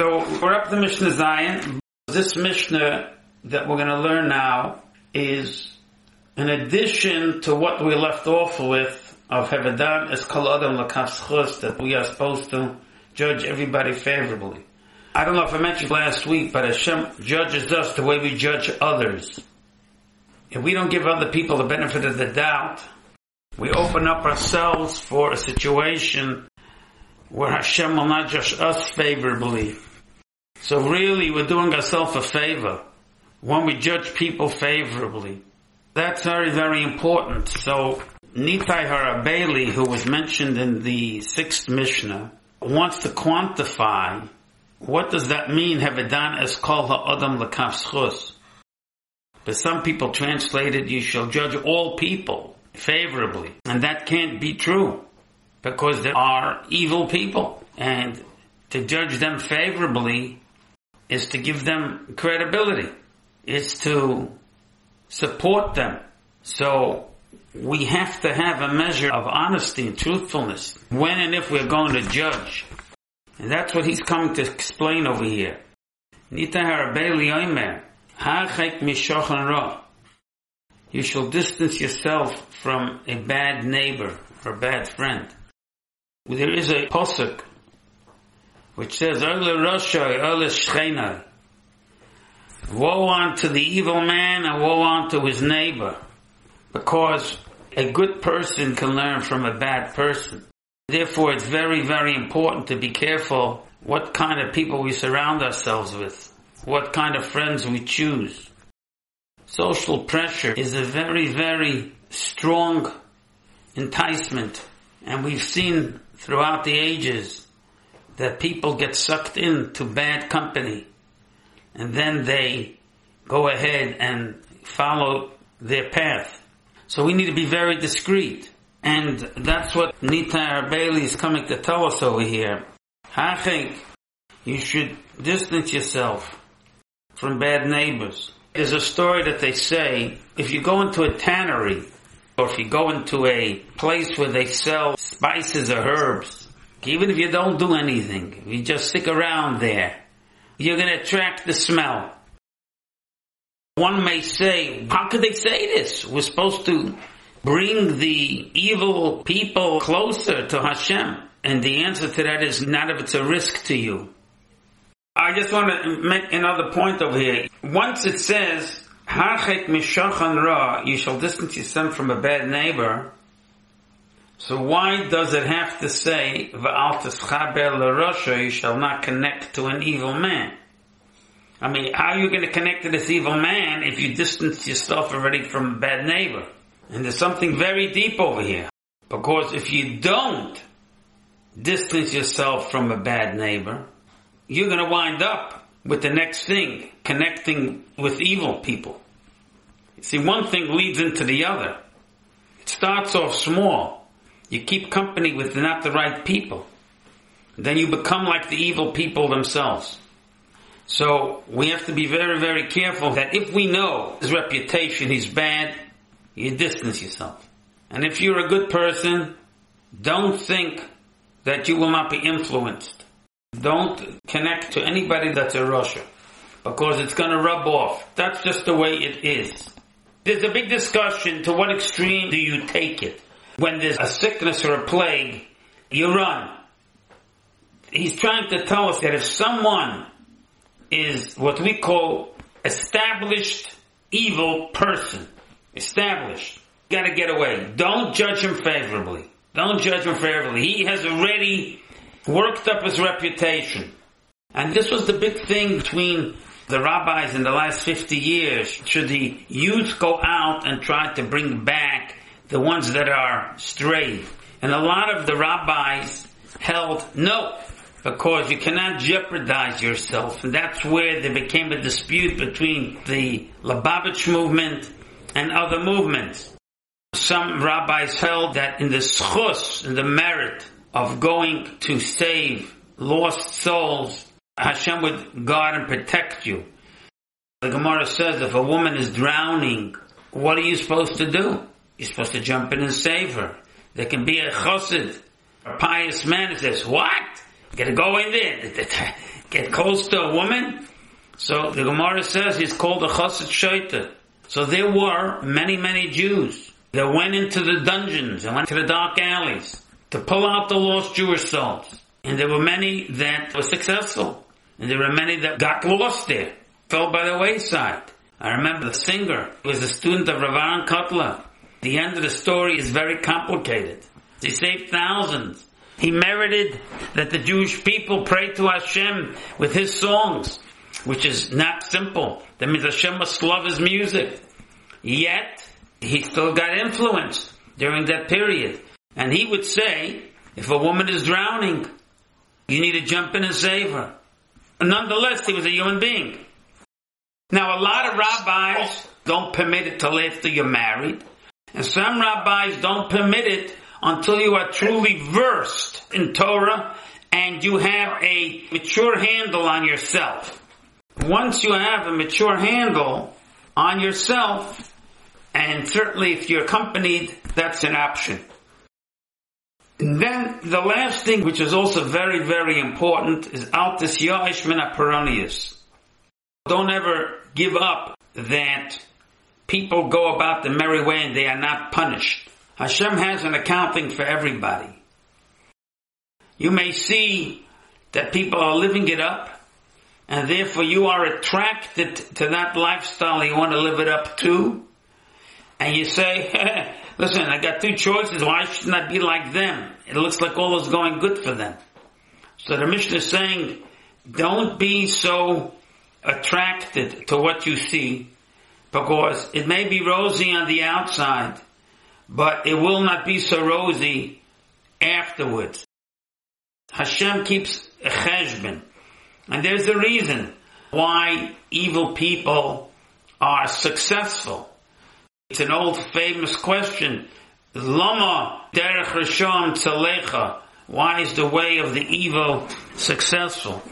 So we're up to Mishnah Zayin. This Mishnah that we're going to learn now is an addition to what we left off with of Hevedan as Kol Adam Lakaf that we are supposed to judge everybody favorably. I don't know if I mentioned last week, but Hashem judges us the way we judge others. If we don't give other people the benefit of the doubt, we open up ourselves for a situation where Hashem will not judge us favorably. So really, we're doing ourselves a favor when we judge people favorably. That's very, very important. So, Nitai Harabeli, who was mentioned in the sixth Mishnah, wants to quantify what does that mean, Hevedan es kol ha'adam l'kaf But some people translated, you shall judge all people favorably. And that can't be true. Because there are evil people. And to judge them favorably is to give them credibility. It's to support them. So we have to have a measure of honesty and truthfulness when and if we're going to judge. And that's what he's coming to explain over here. You shall distance yourself from a bad neighbor or a bad friend. There is a posuk which says, Woe unto the evil man and woe unto his neighbor. Because a good person can learn from a bad person. Therefore, it's very, very important to be careful what kind of people we surround ourselves with, what kind of friends we choose. Social pressure is a very, very strong enticement, and we've seen throughout the ages that people get sucked into bad company, and then they go ahead and follow their path. So we need to be very discreet. And that's what Nitai Harabeli is coming to tell us over here. I think you should distance yourself from bad neighbors. There's a story that they say if you go into a tannery or if you go into a place where they sell spices or herbs, even if you don't do anything, you just stick around there, you're going to attract the smell. One may say, how could they say this? We're supposed to bring the evil people closer to Hashem. And the answer to that is not if it's a risk to you. I just want to make another point over here. Once it says, Harchek mishachan ra, you shall distance yourself from a bad neighbor. So why does it have to say, Va'al teschaber you shall not connect to an evil man? I mean, how are you going to connect to this evil man if you distance yourself already from a bad neighbor? And there's something very deep over here. Because if you don't distance yourself from a bad neighbor, you're going to wind up with the next thing, connecting with evil people. see, one thing leads into the other. It starts off small. You keep company with not the right people. Then you become like the evil people themselves. So we have to be very, very careful that if we know his reputation is bad, you distance yourself. And if you're a good person, don't think that you will not be influenced. Don't connect to anybody that's a rasha because it's going to rub off. That's just the way it is. There's a big discussion to what extreme do you take it? When there's a sickness or a plague, you run. He's trying to tell us that if someone is what we call established evil person, established. Gotta get away. Don't judge him favorably. Don't judge him favorably. He has already worked up his reputation. And this was the big thing between the rabbis in the last 50 years. Should the youth go out and try to bring back the ones that are strayed? And a lot of the rabbis held, no, because you cannot jeopardize yourself. And that's where there became a dispute between the Lubavitch movement and other movements. Some rabbis held that in the schus, in the merit of going to save lost souls, Hashem would guard and protect you. The Gemara says if a woman is drowning, what are you supposed to do? You're supposed to jump in and save her. There can be a chassid, a pious man who says, what? You gotta go in there. get close to a woman. So the Gemara says he's called a chassid shoteh. So there were many, many Jews that went into the dungeons and went to the dark alleys to pull out the lost Jewish souls. And there were many that were successful. And there were many that got lost there, fell by the wayside. I remember the singer was a student of Rav Aaron Kotler. The end of the story is very complicated. He saved thousands. He merited that the Jewish people pray to Hashem with his songs, which is not simple. That means Hashem must love his music. Yet, he still got influence during that period. And he would say, if a woman is drowning, you need to jump in and save her. And nonetheless, he was a human being. Now, a lot of rabbis don't permit it till after you're married, and some rabbis don't permit it until you are truly versed in Torah and you have a mature handle on yourself. Once you have a mature handle on yourself, and certainly if you're accompanied, that's an option. And then the last thing, which is also very, very important, is altis ya'ish min Don't ever give up that people go about the merry way and they are not punished. Hashem has an accounting for everybody. You may see that people are living it up, and therefore you are attracted to that lifestyle. You want to live it up too, and you say, "Listen, I got two choices. Why shouldn't I be like them? It looks like all is going good for them." So the Mishnah is saying, "Don't be so attracted to what you see, because it may be rosy on the outside." but it will not be so rosy afterwards. Hashem keeps a cheshbon. And there's a reason why evil people are successful. It's an old famous question. Lama derech reshaim tzalecha. Why is the way of the evil successful?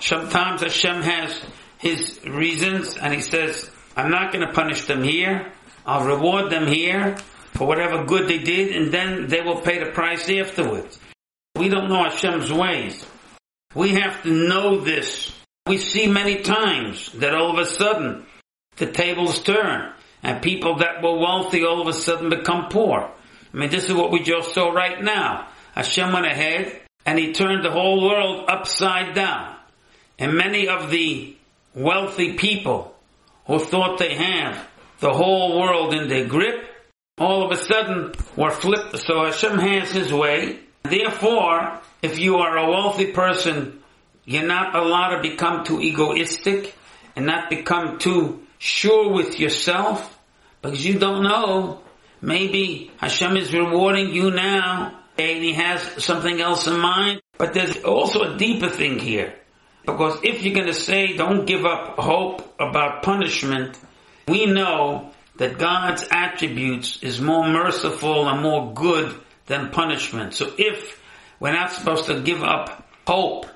Sometimes Hashem has his reasons and he says, I'm not going to punish them here. I'll reward them here for whatever good they did, and then they will pay the price afterwards. We don't know Hashem's ways. We have to know this. We see many times that all of a sudden the tables turn and people that were wealthy all of a sudden become poor. I mean, this is what we just saw right now. Hashem went ahead and he turned the whole world upside down. And many of the wealthy people who thought they have the whole world in their grip, all of a sudden were flipped. So Hashem has His way. Therefore, if you are a wealthy person, you're not allowed to become too egoistic and not become too sure with yourself because you don't know. Maybe Hashem is rewarding you now and He has something else in mind. But there's also a deeper thing here. Because if you're going to say don't give up hope about punishment, we know that God's attributes is more merciful and more good than punishment. So if we're not supposed to give up hope,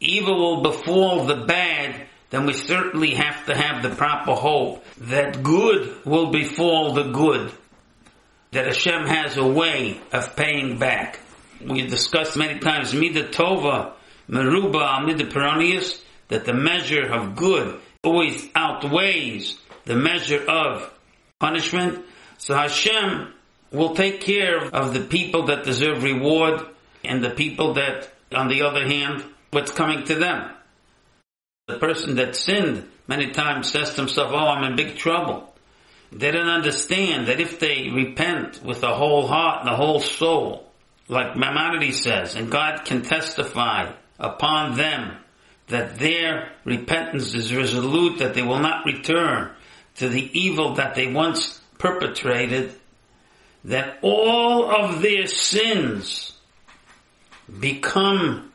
evil will befall the bad, then we certainly have to have the proper hope that good will befall the good. That Hashem has a way of paying back. We discussed many times, Mida Tova, Meruba, Mida Peronius, that the measure of good always outweighs the measure of punishment. So Hashem will take care of the people that deserve reward and the people that, on the other hand, what's coming to them. The person that sinned many times says to himself, oh, I'm in big trouble. They don't understand that if they repent with the whole heart and the whole soul, like Maimonides says, and God can testify upon them that their repentance is resolute, that they will not return, to the evil that they once perpetrated, that all of their sins become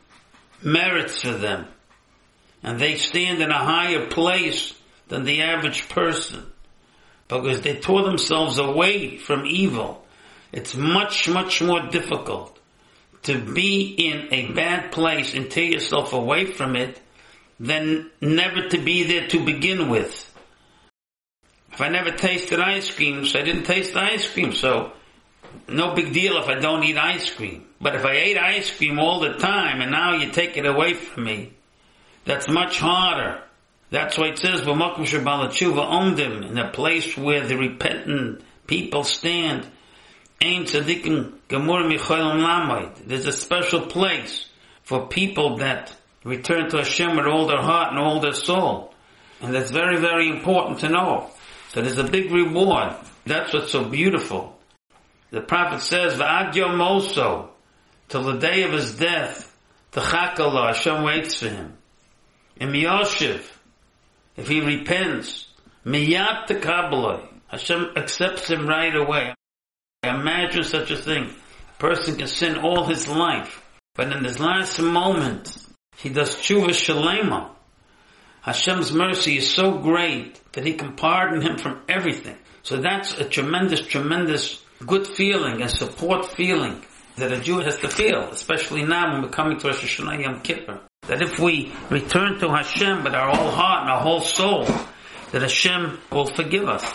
merits for them. And they stand in a higher place than the average person because they tore themselves away from evil. It's much, much more difficult to be in a bad place and tear yourself away from it than never to be there to begin with. If I never tasted ice cream, so I didn't taste ice cream, so no big deal if I don't eat ice cream. But if I ate ice cream all the time and now you take it away from me, That's much harder. That's why it says, "V'makom shebalatshuva omdim," in a place where the repentant people stand. Ein gemur lamoid. There's a special place for people that return to Hashem with all their heart and all their soul. And that's very, very important to know. So there's a big reward. That's what's so beautiful. The prophet says, V'ad yomoso, till the day of his death, T'chakala, Hashem waits for him. In Yoshev, if he repents, Miyat Tekabaloi, Hashem accepts him right away. Imagine such a thing. A person can sin all his life, but in his last moment, he does tshuva shalema. Hashem's mercy is so great that he can pardon him from everything. So that's a tremendous, tremendous good feeling and support feeling that a Jew has to feel, especially now when we're coming to Rosh Hashanah Yom Kippur. That if we return to Hashem with our whole heart and our whole soul, that Hashem will forgive us.